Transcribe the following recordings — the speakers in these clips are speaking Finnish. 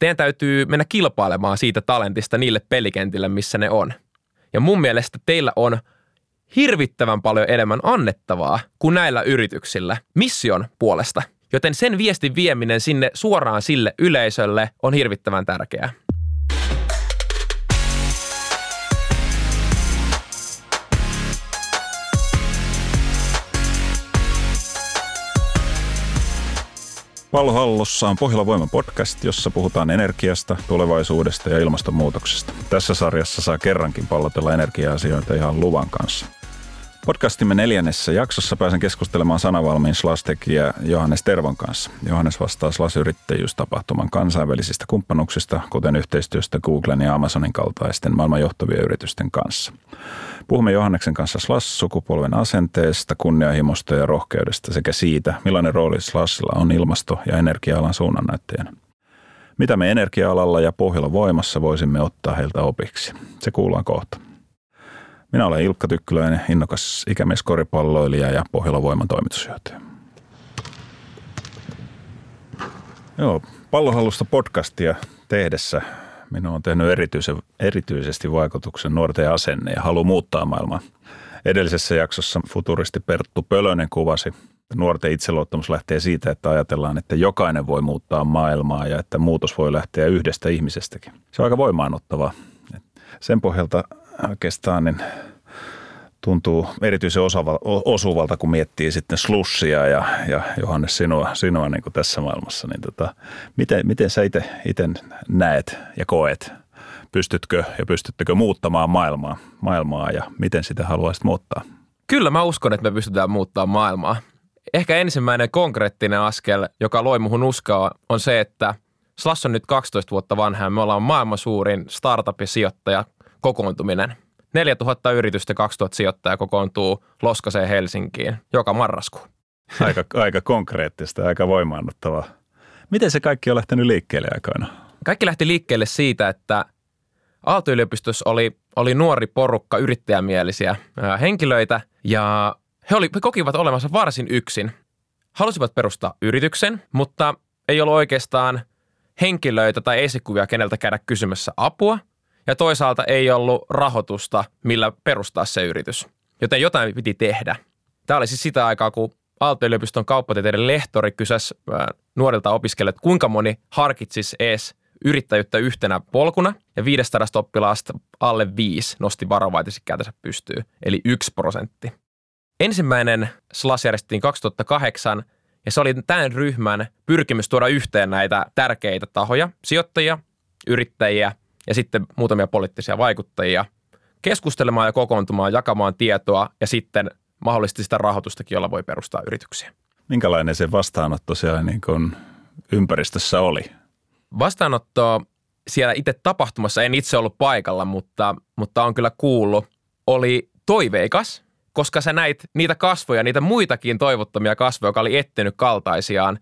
teidän täytyy mennä kilpailemaan siitä talentista niille pelikentille, missä ne on. Ja mun mielestä teillä on hirvittävän paljon enemmän annettavaa kuin näillä yrityksillä mission puolesta. Joten sen viestin vieminen sinne suoraan sille yleisölle on hirvittävän tärkeää. Pallohallossa on Pohjola Voima podcast, jossa puhutaan energiasta, tulevaisuudesta ja ilmastonmuutoksesta. Tässä sarjassa saa kerrankin pallotella energia-asioita ihan luvan kanssa. Podcastimme neljännessä jaksossa pääsen keskustelemaan sanavalmiin Slastekijä Johannes Tervon kanssa. Johannes vastaa Slas-yrittäjyystapahtuman kansainvälisistä kumppanuuksista, kuten yhteistyöstä Googlen ja Amazonin kaltaisten maailman johtavien yritysten kanssa. Puhumme Johanneksen kanssa Slash-sukupolven asenteesta, kunnianhimosta ja rohkeudesta sekä siitä, millainen rooli Slashilla on ilmasto- ja energia-alan suunnannäyttäjänä. Mitä me energia-alalla ja pohjalla voimassa voisimme ottaa heiltä opiksi? Se kuullaan kohta. Minä olen Ilkka Tykkyläinen, innokas ikämies koripalloilija ja Pohjola Voiman toimitusjohtaja. Joo, pallohallusta podcastia tehdessä Minun on tehnyt erityisen, erityisesti vaikutuksen nuorten asenne ja halu muuttaa maailmaa. Edellisessä jaksossa futuristi Perttu Pölönen kuvasi, että nuorten itseluottamus lähtee siitä, että ajatellaan, että jokainen voi muuttaa maailmaa ja että muutos voi lähteä yhdestä ihmisestäkin. Se on aika voimaanottavaa. Sen pohjalta oikeastaan niin tuntuu erityisen osava, osuvalta, kun miettii sitten slussia ja, ja Johannes sinua, sinua niin kuin tässä maailmassa. Niin tota, miten, miten sä itse näet ja koet? Pystytkö ja pystyttekö muuttamaan maailmaa, maailmaa ja miten sitä haluaisit muuttaa? Kyllä mä uskon, että me pystytään muuttamaan maailmaa. Ehkä ensimmäinen konkreettinen askel, joka loi muhun uskoa, on se, että Slash on nyt 12 vuotta vanha ja me ollaan maailman suurin startup- ja sijoittaja kokoontuminen – 4000 yritystä 2000 sijoittajaa kokoontuu Loskaseen Helsinkiin joka marraskuu. Aika, aika konkreettista, aika voimaannuttavaa. Miten se kaikki on lähtenyt liikkeelle aikoina? Kaikki lähti liikkeelle siitä, että Aalto-yliopistossa oli, oli nuori porukka yrittäjämielisiä ää, henkilöitä ja he, oli, he kokivat olemassa varsin yksin. Halusivat perustaa yrityksen, mutta ei ollut oikeastaan henkilöitä tai esikuvia, keneltä käydä kysymässä apua – ja toisaalta ei ollut rahoitusta, millä perustaa se yritys. Joten jotain piti tehdä. Tämä oli siis sitä aikaa, kun Aalto-yliopiston kauppatieteiden lehtori kysäsi nuorilta opiskelijoilta, kuinka moni harkitsisi ees yrittäjyyttä yhtenä polkuna ja 500 oppilaasta alle viisi nosti varovaisesti kätensä pystyy, eli yksi prosentti. Ensimmäinen SLAS järjestettiin 2008 ja se oli tämän ryhmän pyrkimys tuoda yhteen näitä tärkeitä tahoja, sijoittajia, yrittäjiä ja sitten muutamia poliittisia vaikuttajia keskustelemaan ja kokoontumaan, jakamaan tietoa ja sitten mahdollisesti sitä rahoitustakin, jolla voi perustaa yrityksiä. Minkälainen se vastaanotto siellä niin kuin ympäristössä oli? Vastaanotto siellä itse tapahtumassa, en itse ollut paikalla, mutta, mutta on kyllä kuullut, oli toiveikas, koska sä näit niitä kasvoja, niitä muitakin toivottomia kasvoja, joka oli etsinyt kaltaisiaan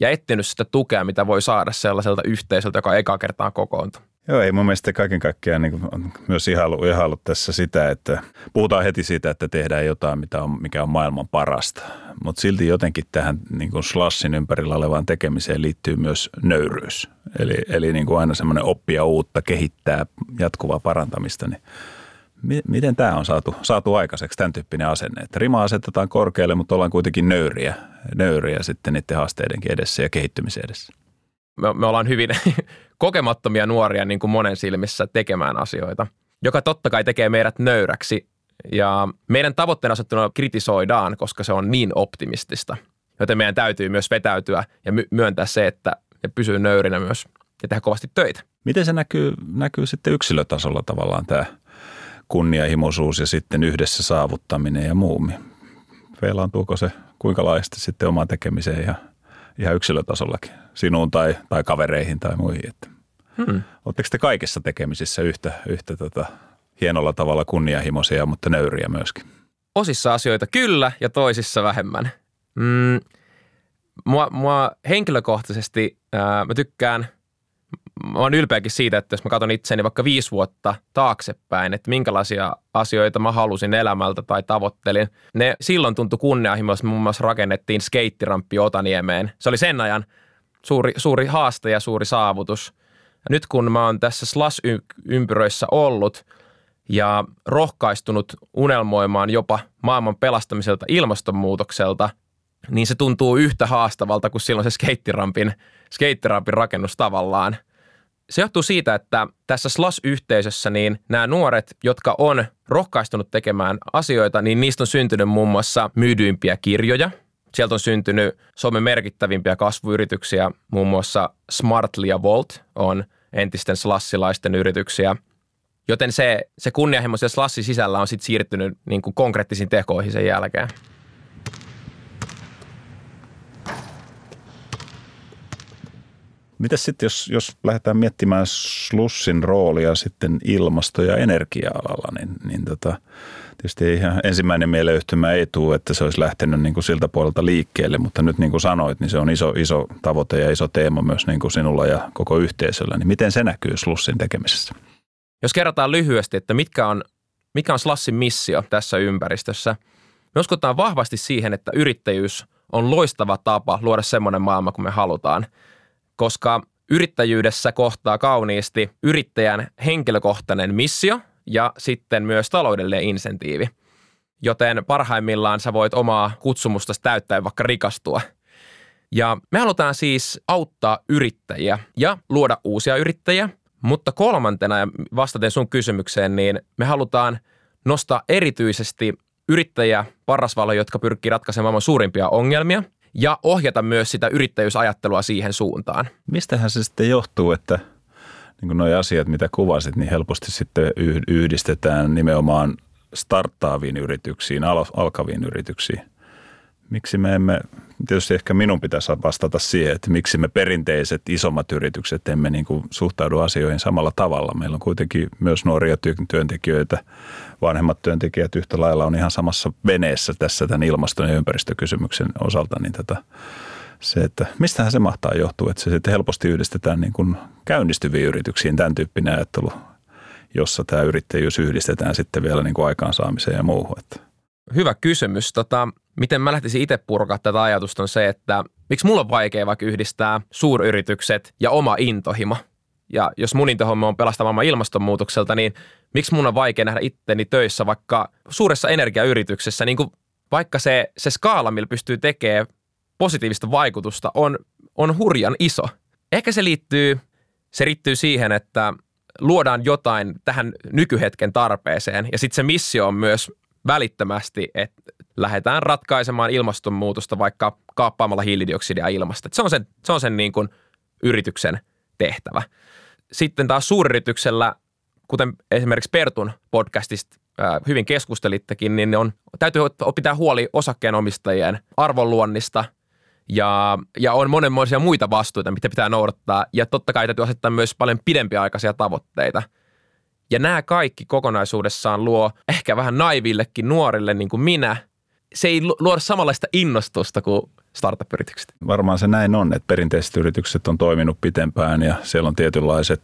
ja etsinyt sitä tukea, mitä voi saada sellaiselta yhteisöltä, joka eka kertaa kokoontui. Joo, ei mun mielestä kaiken kaikkiaan niin on myös ihailu, ihailu tässä sitä, että puhutaan heti siitä, että tehdään jotain, mitä on, mikä on maailman parasta. Mutta silti jotenkin tähän niin kuin slassin ympärillä olevaan tekemiseen liittyy myös nöyryys. Eli, eli niin kuin aina semmoinen oppia uutta, kehittää jatkuvaa parantamista. Niin miten tämä on saatu, saatu aikaiseksi, tämän tyyppinen asenne? Että rima asetetaan korkealle, mutta ollaan kuitenkin nöyriä, nöyriä sitten niiden haasteidenkin edessä ja kehittymisen edessä me, me ollaan hyvin kokemattomia nuoria niin kuin monen silmissä tekemään asioita, joka totta kai tekee meidät nöyräksi. Ja meidän tavoitteen asettuna kritisoidaan, koska se on niin optimistista. Joten meidän täytyy myös vetäytyä ja my- myöntää se, että ja pysyy nöyrinä myös ja tehdä kovasti töitä. Miten se näkyy, näkyy sitten yksilötasolla tavallaan tämä kunnianhimoisuus ja sitten yhdessä saavuttaminen ja muu? Feilaantuuko se kuinka laajasti sitten omaan tekemiseen ja ihan yksilötasollakin, sinuun tai, tai kavereihin tai muihin. Että hmm. Oletteko te kaikessa tekemisissä yhtä, yhtä tota, hienolla tavalla kunnianhimoisia, mutta nöyriä myöskin? Osissa asioita kyllä ja toisissa vähemmän. Mm, mua, mua henkilökohtaisesti, ää, mä tykkään – mä oon ylpeäkin siitä, että jos mä katson itseäni vaikka viisi vuotta taaksepäin, että minkälaisia asioita mä halusin elämältä tai tavoittelin. Ne silloin tuntui kunnianhimoista, muun muassa rakennettiin skeittiramppi Otaniemeen. Se oli sen ajan suuri, suuri haaste ja suuri saavutus. nyt kun mä oon tässä slash-ympyröissä ollut ja rohkaistunut unelmoimaan jopa maailman pelastamiselta ilmastonmuutokselta, niin se tuntuu yhtä haastavalta kuin silloin se skeittirampin, skeittirampin rakennus tavallaan. Se johtuu siitä, että tässä slash-yhteisössä niin nämä nuoret, jotka on rohkaistunut tekemään asioita, niin niistä on syntynyt muun muassa myydyimpiä kirjoja – Sieltä on syntynyt Suomen merkittävimpiä kasvuyrityksiä, muun muassa Smartly ja Volt on entisten slassilaisten yrityksiä. Joten se, se kunnianhimo siellä slassin sisällä on sitten siirtynyt niin kuin konkreettisiin tekoihin sen jälkeen. Mitäs sitten, jos, jos lähdetään miettimään Slussin roolia sitten ilmasto- ja energia-alalla, niin, niin tota, tietysti ihan ensimmäinen mieleyhtymä ei tule, että se olisi lähtenyt niin kuin siltä puolelta liikkeelle, mutta nyt niin kuin sanoit, niin se on iso, iso tavoite ja iso teema myös niin kuin sinulla ja koko yhteisöllä. Niin miten se näkyy Slussin tekemisessä? Jos kerrotaan lyhyesti, että mitkä on, mikä on Slassin missio tässä ympäristössä, me uskotaan vahvasti siihen, että yrittäjyys on loistava tapa luoda semmoinen maailma kuin me halutaan, koska yrittäjyydessä kohtaa kauniisti yrittäjän henkilökohtainen missio – ja sitten myös taloudellinen insentiivi. Joten parhaimmillaan sä voit omaa kutsumusta täyttää vaikka rikastua. Ja me halutaan siis auttaa yrittäjiä ja luoda uusia yrittäjiä, mutta kolmantena ja vastaten sun kysymykseen, niin me halutaan nostaa erityisesti yrittäjiä parasvalo, jotka pyrkii ratkaisemaan maailman suurimpia ongelmia ja ohjata myös sitä yrittäjyysajattelua siihen suuntaan. Mistähän se sitten johtuu, että – niin nuo asiat, mitä kuvasit, niin helposti sitten yhdistetään nimenomaan starttaaviin yrityksiin, alkaviin yrityksiin. Miksi me emme, tietysti ehkä minun pitäisi vastata siihen, että miksi me perinteiset isommat yritykset emme niin kuin suhtaudu asioihin samalla tavalla. Meillä on kuitenkin myös nuoria työntekijöitä, vanhemmat työntekijät yhtä lailla on ihan samassa veneessä tässä tämän ilmaston ja ympäristökysymyksen osalta, niin tätä se, että mistähän se mahtaa johtua, että se sitten helposti yhdistetään niin kuin käynnistyviin yrityksiin tämän tyyppinen ajattelu, jossa tämä yrittäjyys yhdistetään sitten vielä niin kuin aikaansaamiseen ja muuhun. Hyvä kysymys. Tota, miten mä lähtisin itse purkaa tätä ajatusta on se, että miksi mulla on vaikea vaikka yhdistää suuryritykset ja oma intohimo. Ja jos mun intohimo on pelastamaan ilmastonmuutokselta, niin miksi mun on vaikea nähdä itteni töissä vaikka suuressa energiayrityksessä, niin kuin vaikka se, se skaala, millä pystyy tekemään positiivista vaikutusta on, on hurjan iso. Ehkä se liittyy, se liittyy siihen, että luodaan jotain tähän nykyhetken tarpeeseen ja sitten se missio on myös välittömästi, että lähdetään ratkaisemaan ilmastonmuutosta vaikka kaappaamalla hiilidioksidia ilmasta. Se on sen, se on sen niin kuin yrityksen tehtävä. Sitten taas suuryrityksellä, kuten esimerkiksi Pertun podcastista hyvin keskustelittekin, niin on, täytyy pitää huoli osakkeenomistajien arvonluonnista – ja, ja on monenmoisia muita vastuita, mitä pitää noudattaa. Ja totta kai täytyy asettaa myös paljon pidempiaikaisia tavoitteita. Ja nämä kaikki kokonaisuudessaan luo ehkä vähän naivillekin nuorille niin kuin minä. Se ei luoda samanlaista innostusta kuin startup-yritykset. Varmaan se näin on, että perinteiset yritykset on toiminut pitempään ja siellä on tietynlaiset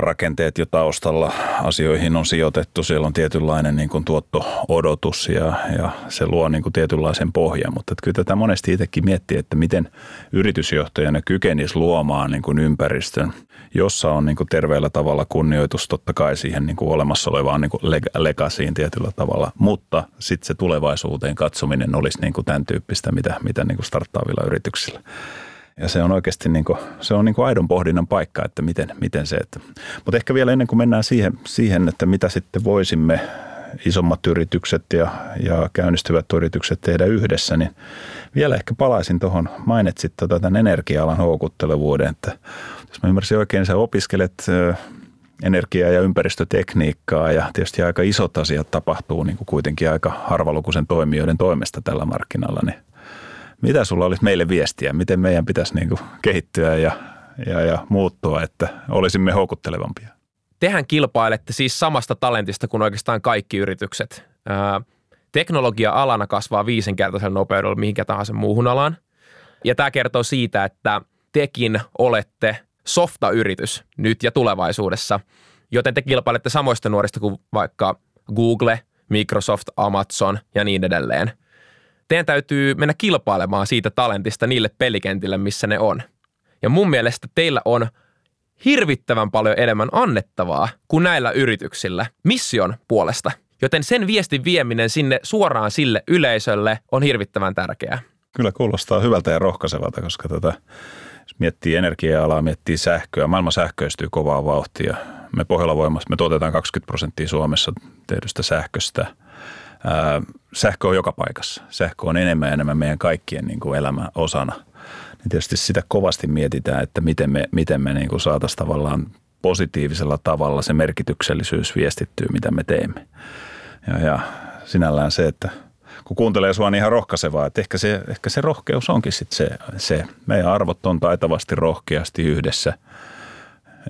rakenteet jo taustalla asioihin on sijoitettu. Siellä on tietynlainen niin kuin tuotto-odotus ja, ja se luo niin kuin tietynlaisen pohjan. Mutta että kyllä tätä monesti itsekin miettii, että miten yritysjohtajana kykenisi luomaan niin kuin ympäristön, jossa on niin kuin terveellä tavalla kunnioitus totta kai siihen niin kuin olemassa olevaan niin kuin legasiin tietyllä tavalla. Mutta sitten se tulevaisuuteen katsominen olisi niin kuin tämän tyyppistä, mitä, mitä niin kuin starttaavilla yrityksillä. Ja se on oikeasti niin kuin, se on niin kuin aidon pohdinnan paikka, että miten, miten se. Että. Mutta ehkä vielä ennen kuin mennään siihen, siihen, että mitä sitten voisimme isommat yritykset ja, ja käynnistyvät yritykset tehdä yhdessä, niin vielä ehkä palaisin tuohon, mainitsit tota tämän energia-alan houkuttelevuuden, että jos mä ymmärsin oikein, sä opiskelet energia- ja ympäristötekniikkaa ja tietysti aika isot asiat tapahtuu niin kuin kuitenkin aika harvalukuisen toimijoiden toimesta tällä markkinalla, niin mitä sulla olisi meille viestiä? Miten meidän pitäisi niin kuin kehittyä ja, ja, ja muuttua, että olisimme houkuttelevampia? Tehän kilpailette siis samasta talentista kuin oikeastaan kaikki yritykset. teknologia-alana kasvaa viisinkertaisella nopeudella mihinkä tahansa muuhun alaan. Ja tämä kertoo siitä, että tekin olette softa-yritys nyt ja tulevaisuudessa, joten te kilpailette samoista nuorista kuin vaikka Google, Microsoft, Amazon ja niin edelleen – teidän täytyy mennä kilpailemaan siitä talentista niille pelikentille, missä ne on. Ja mun mielestä teillä on hirvittävän paljon enemmän annettavaa kuin näillä yrityksillä mission puolesta. Joten sen viestin vieminen sinne suoraan sille yleisölle on hirvittävän tärkeää. Kyllä kuulostaa hyvältä ja rohkaisevalta, koska tätä, jos miettii energia-alaa, miettii sähköä, maailma sähköistyy kovaa vauhtia. Me Pohjola Voimassa me tuotetaan 20 prosenttia Suomessa tehdystä sähköstä. Sähkö on joka paikassa. Sähkö on enemmän ja enemmän meidän kaikkien niin kuin elämän osana. Niin tietysti sitä kovasti mietitään, että miten me, miten me niin kuin saataisiin tavallaan positiivisella tavalla se merkityksellisyys viestittyy, mitä me teemme. Ja, ja sinällään se, että kun kuuntelee sua, niin ihan rohkaisevaa, että ehkä se, ehkä se rohkeus onkin sitten se, se. Meidän arvot on taitavasti rohkeasti yhdessä.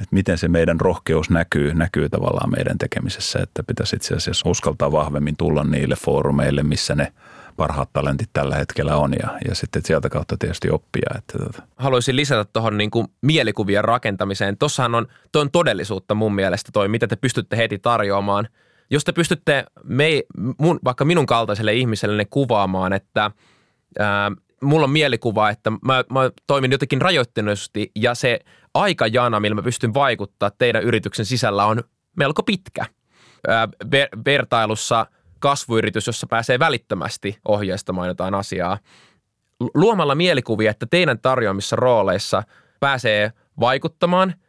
Että miten se meidän rohkeus näkyy, näkyy tavallaan meidän tekemisessä, että pitäisi itse asiassa uskaltaa vahvemmin tulla niille foorumeille, missä ne parhaat talentit tällä hetkellä on ja, ja sitten sieltä kautta tietysti oppia. Että tota. Haluaisin lisätä tuohon niin kuin mielikuvien rakentamiseen. Tuossahan on, toi on todellisuutta mun mielestä toi, mitä te pystytte heti tarjoamaan – jos te pystytte me, mun, vaikka minun kaltaiselle ihmiselle ne kuvaamaan, että ää, mulla on mielikuva, että mä, mä toimin jotenkin rajoittuneesti ja se aikajana, millä mä pystyn vaikuttaa teidän yrityksen sisällä on melko pitkä. Ää, ver, vertailussa kasvuyritys, jossa pääsee välittömästi ohjeistamaan jotain asiaa. Luomalla mielikuvia, että teidän tarjoamissa rooleissa pääsee vaikuttamaan –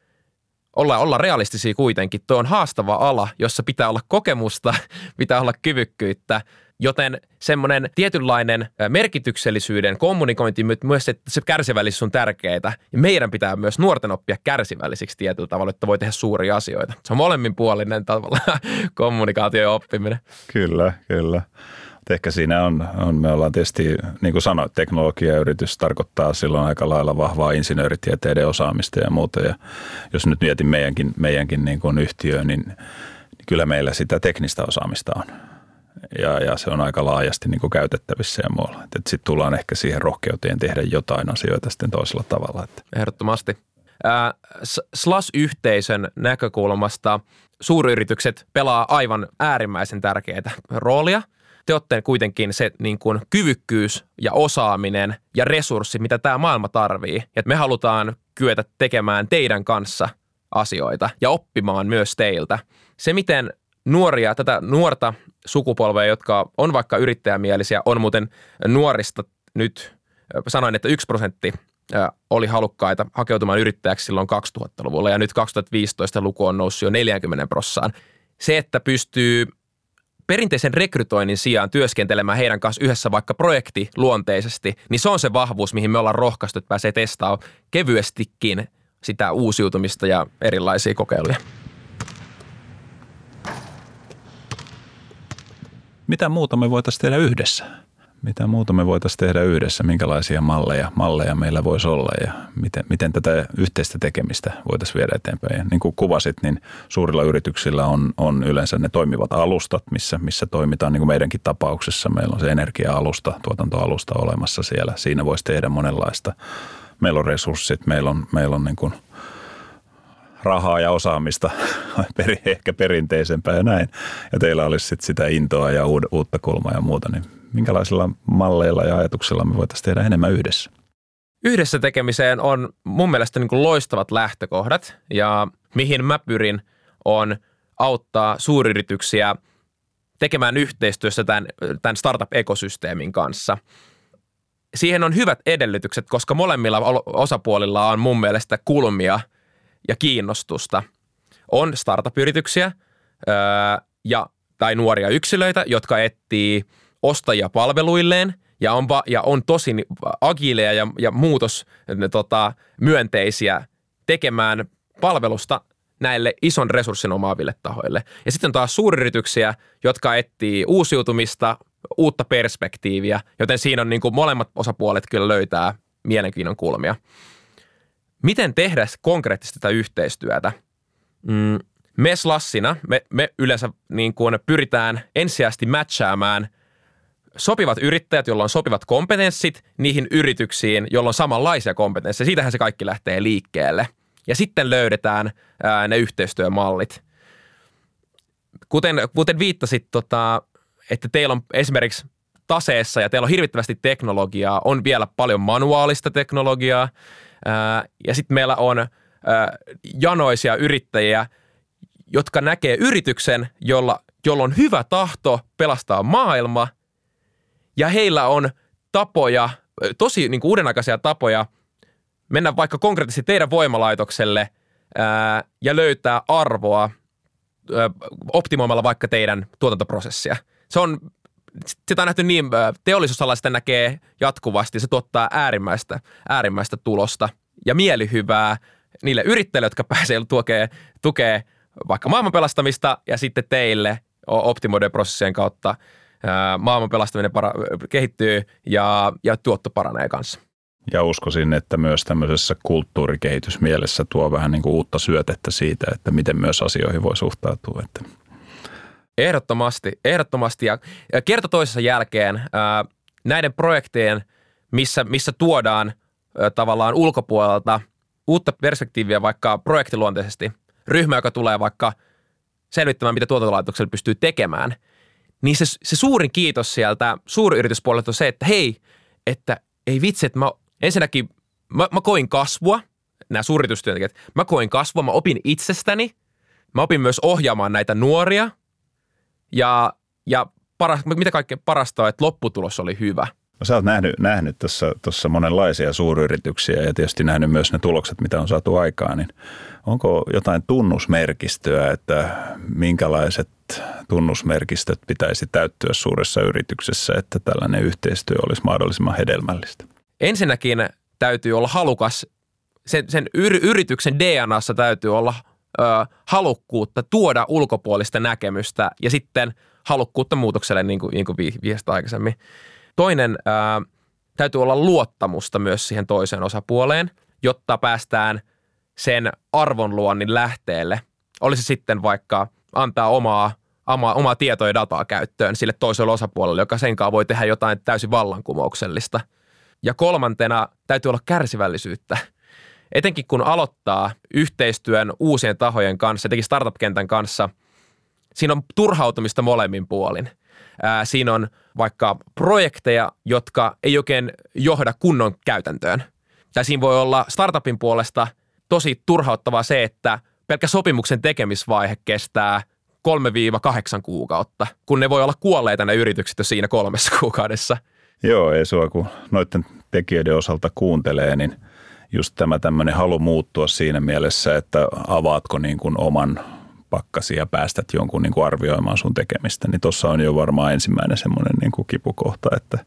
olla, olla realistisia kuitenkin. Tuo on haastava ala, jossa pitää olla kokemusta, pitää olla kyvykkyyttä, joten semmoinen tietynlainen merkityksellisyyden kommunikointi, myös että se kärsivällisyys on tärkeää. Ja meidän pitää myös nuorten oppia kärsivällisiksi tietyllä tavalla, että voi tehdä suuria asioita. Se on molemminpuolinen tavalla kommunikaatio ja oppiminen. Kyllä, kyllä ehkä siinä on, on, me ollaan tietysti, niin kuin sanoit, teknologiayritys tarkoittaa silloin aika lailla vahvaa insinööritieteiden osaamista ja muuta. Ja jos nyt mietin meidänkin, meidänkin niin kuin yhtiö, niin, niin kyllä meillä sitä teknistä osaamista on. Ja, ja se on aika laajasti niin kuin käytettävissä ja muualla. Sitten tullaan ehkä siihen rohkeuteen tehdä jotain asioita sitten toisella tavalla. Että. Ehdottomasti. Äh, SLAS-yhteisön näkökulmasta suuryritykset pelaa aivan äärimmäisen tärkeää roolia – te olette kuitenkin se niin kuin kyvykkyys ja osaaminen ja resurssi, mitä tämä maailma tarvii. Että me halutaan kyetä tekemään teidän kanssa asioita ja oppimaan myös teiltä. Se, miten nuoria, tätä nuorta sukupolvea, jotka on vaikka yrittäjämielisiä, on muuten nuorista nyt, sanoin, että yksi prosentti oli halukkaita hakeutumaan yrittäjäksi silloin 2000-luvulla ja nyt 2015 luku on noussut jo 40 prossaan. Se, että pystyy perinteisen rekrytoinnin sijaan työskentelemään heidän kanssa yhdessä vaikka projekti luonteisesti, niin se on se vahvuus, mihin me ollaan rohkaistu, että pääsee testaamaan kevyestikin sitä uusiutumista ja erilaisia kokeiluja. Mitä muuta me voitaisiin tehdä yhdessä? mitä muuta me voitaisiin tehdä yhdessä, minkälaisia malleja, malleja meillä voisi olla ja miten, miten tätä yhteistä tekemistä voitaisiin viedä eteenpäin. Ja niin kuin kuvasit, niin suurilla yrityksillä on, on yleensä ne toimivat alustat, missä, missä toimitaan, niin kuin meidänkin tapauksessa. Meillä on se energia-alusta, tuotantoalusta olemassa siellä. Siinä voisi tehdä monenlaista. Meillä on resurssit, meillä on, meillä on niin kuin rahaa ja osaamista, ehkä perinteisempää ja näin. Ja teillä olisi sit sitä intoa ja uutta kulmaa ja muuta, niin minkälaisilla malleilla ja ajatuksilla me voitaisiin tehdä enemmän yhdessä? Yhdessä tekemiseen on mun mielestä niin kuin loistavat lähtökohdat ja mihin mä pyrin on auttaa suuryrityksiä tekemään yhteistyössä tämän, tämän startup-ekosysteemin kanssa. Siihen on hyvät edellytykset, koska molemmilla osapuolilla on mun mielestä kulmia ja kiinnostusta. On startup-yrityksiä öö, ja, tai nuoria yksilöitä, jotka etsii – ostajia palveluilleen ja on, va, ja on tosi agileja ja, ja muutos ne, tota, myönteisiä tekemään palvelusta näille ison resurssin omaaville tahoille. Ja sitten on taas suuryrityksiä, jotka etsii uusiutumista, uutta perspektiiviä, joten siinä on niin kuin molemmat osapuolet kyllä löytää mielenkiinnon kulmia. Miten tehdä konkreettisesti tätä yhteistyötä? Mm, me Slassina, me, me yleensä niin kuin pyritään ensisijaisesti matchaamaan – sopivat yrittäjät, joilla on sopivat kompetenssit niihin yrityksiin, joilla on samanlaisia kompetensseja. Siitähän se kaikki lähtee liikkeelle. Ja sitten löydetään ää, ne yhteistyömallit. Kuten, kuten viittasit, tota, että teillä on esimerkiksi taseessa ja teillä on hirvittävästi teknologiaa, on vielä paljon manuaalista teknologiaa. Ja sitten meillä on janoisia yrittäjiä, jotka näkee yrityksen, jolla, jolla on hyvä tahto pelastaa maailma ja heillä on tapoja, tosi niin uudenaikaisia tapoja mennä vaikka konkreettisesti teidän voimalaitokselle ja löytää arvoa optimoimalla vaikka teidän tuotantoprosessia. Se on sitä on nähty niin, teollisuusala sitä näkee jatkuvasti, se tuottaa äärimmäistä, äärimmäistä tulosta ja mielihyvää niille yrittäjille, jotka pääsee tukee, tukee vaikka maailman pelastamista ja sitten teille optimoiden prosessien kautta maailman pelastaminen para, kehittyy ja, ja tuotto paranee kanssa. Ja uskoisin, että myös tämmöisessä kulttuurikehitysmielessä tuo vähän niin kuin uutta syötettä siitä, että miten myös asioihin voi suhtautua. Että Ehdottomasti, ehdottomasti. Ja, kerta toisessa jälkeen ää, näiden projektien, missä, missä tuodaan ää, tavallaan ulkopuolelta uutta perspektiiviä vaikka projektiluonteisesti, ryhmä, joka tulee vaikka selvittämään, mitä tuotantolaitoksella pystyy tekemään, niin se, se suurin kiitos sieltä suuryrityspuolelta on se, että hei, että ei vitsi, että mä ensinnäkin mä, mä koin kasvua, nämä suuryritystyöntekijät, mä koin kasvua, mä opin itsestäni, mä opin myös ohjaamaan näitä nuoria – ja, ja paras, mitä kaikkea parasta on, että lopputulos oli hyvä. No, sä oot nähnyt, nähnyt tuossa, tuossa monenlaisia suuryrityksiä ja tietysti nähnyt myös ne tulokset, mitä on saatu aikaan, niin onko jotain tunnusmerkistöä, että minkälaiset tunnusmerkistöt pitäisi täyttyä suuressa yrityksessä, että tällainen yhteistyö olisi mahdollisimman hedelmällistä? Ensinnäkin täytyy olla halukas, sen, sen yrityksen DNAssa täytyy olla ö, halukkuutta tuoda ulkopuolista näkemystä ja sitten halukkuutta muutokselle, niin kuin, niin kuin viistä aikaisemmin. Toinen, ö, täytyy olla luottamusta myös siihen toiseen osapuoleen, jotta päästään sen arvonluonnin lähteelle. Olisi sitten vaikka antaa omaa, omaa, omaa tietoa ja dataa käyttöön sille toiselle osapuolelle, joka senkaan voi tehdä jotain täysin vallankumouksellista. Ja kolmantena täytyy olla kärsivällisyyttä – etenkin kun aloittaa yhteistyön uusien tahojen kanssa, etenkin startup-kentän kanssa, siinä on turhautumista molemmin puolin. Ää, siinä on vaikka projekteja, jotka ei oikein johda kunnon käytäntöön. Tai siinä voi olla startupin puolesta tosi turhauttavaa se, että pelkkä sopimuksen tekemisvaihe kestää 3-8 kuukautta, kun ne voi olla kuolleita ne yritykset jo siinä kolmessa kuukaudessa. Joo, ei sua kun noiden tekijöiden osalta kuuntelee, niin – just tämä tämmöinen halu muuttua siinä mielessä, että avaatko niin kuin oman pakkasi ja päästät jonkun niin kuin arvioimaan sun tekemistä, niin tuossa on jo varmaan ensimmäinen semmoinen niin kuin kipukohta, että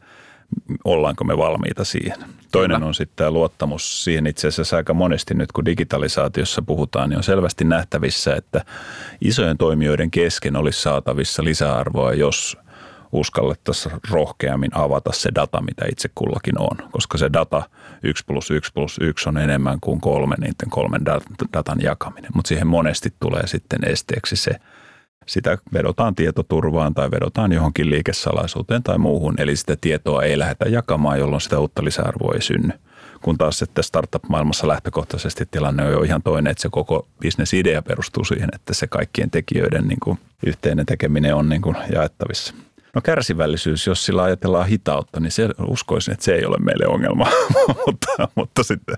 ollaanko me valmiita siihen. Toinen on sitten tämä luottamus siihen itse asiassa aika monesti nyt, kun digitalisaatiossa puhutaan, niin on selvästi nähtävissä, että isojen toimijoiden kesken olisi saatavissa lisäarvoa, jos uskallettaisiin rohkeammin avata se data, mitä itse kullakin on, koska se data 1 plus 1 plus 1 on enemmän kuin kolme niiden kolmen datan jakaminen, mutta siihen monesti tulee sitten esteeksi se, sitä vedotaan tietoturvaan tai vedotaan johonkin liikesalaisuuteen tai muuhun, eli sitä tietoa ei lähdetä jakamaan, jolloin sitä uutta lisäarvoa ei synny. Kun taas sitten startup-maailmassa lähtökohtaisesti tilanne on jo ihan toinen, että se koko bisnesidea perustuu siihen, että se kaikkien tekijöiden niin kuin yhteinen tekeminen on niin kuin jaettavissa. No kärsivällisyys, jos sillä ajatellaan hitautta, niin se, uskoisin, että se ei ole meille ongelma, mutta, mutta sitten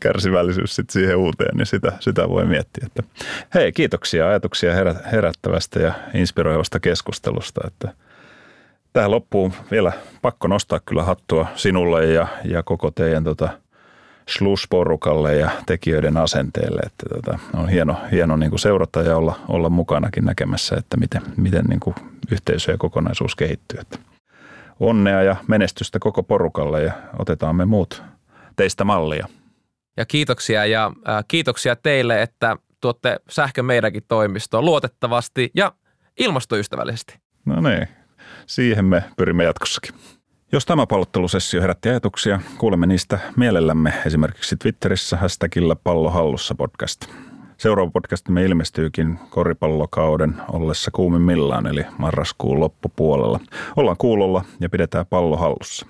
kärsivällisyys sitten siihen uuteen, niin sitä, sitä voi miettiä. Että, hei, kiitoksia ajatuksia herättävästä ja inspiroivasta keskustelusta. Että tähän loppuun vielä pakko nostaa kyllä hattua sinulle ja, ja koko teidän tota, slusporukalle ja tekijöiden asenteelle. Että tota, on hieno, hieno niin kuin seurata ja olla, olla mukanakin näkemässä, että miten, miten niin kuin yhteisö ja kokonaisuus kehittyy. Että onnea ja menestystä koko porukalle ja otetaan me muut teistä mallia. Ja kiitoksia ja äh, kiitoksia teille, että tuotte sähkö meidänkin toimistoon luotettavasti ja ilmastoystävällisesti. No niin, siihen me pyrimme jatkossakin. Jos tämä pallottelusessio herätti ajatuksia, kuulemme niistä mielellämme esimerkiksi Twitterissä hashtagillä pallohallussa podcast. Seuraava podcastimme ilmestyykin koripallokauden ollessa kuumimmillaan, eli marraskuun loppupuolella. Ollaan kuulolla ja pidetään pallo hallussa.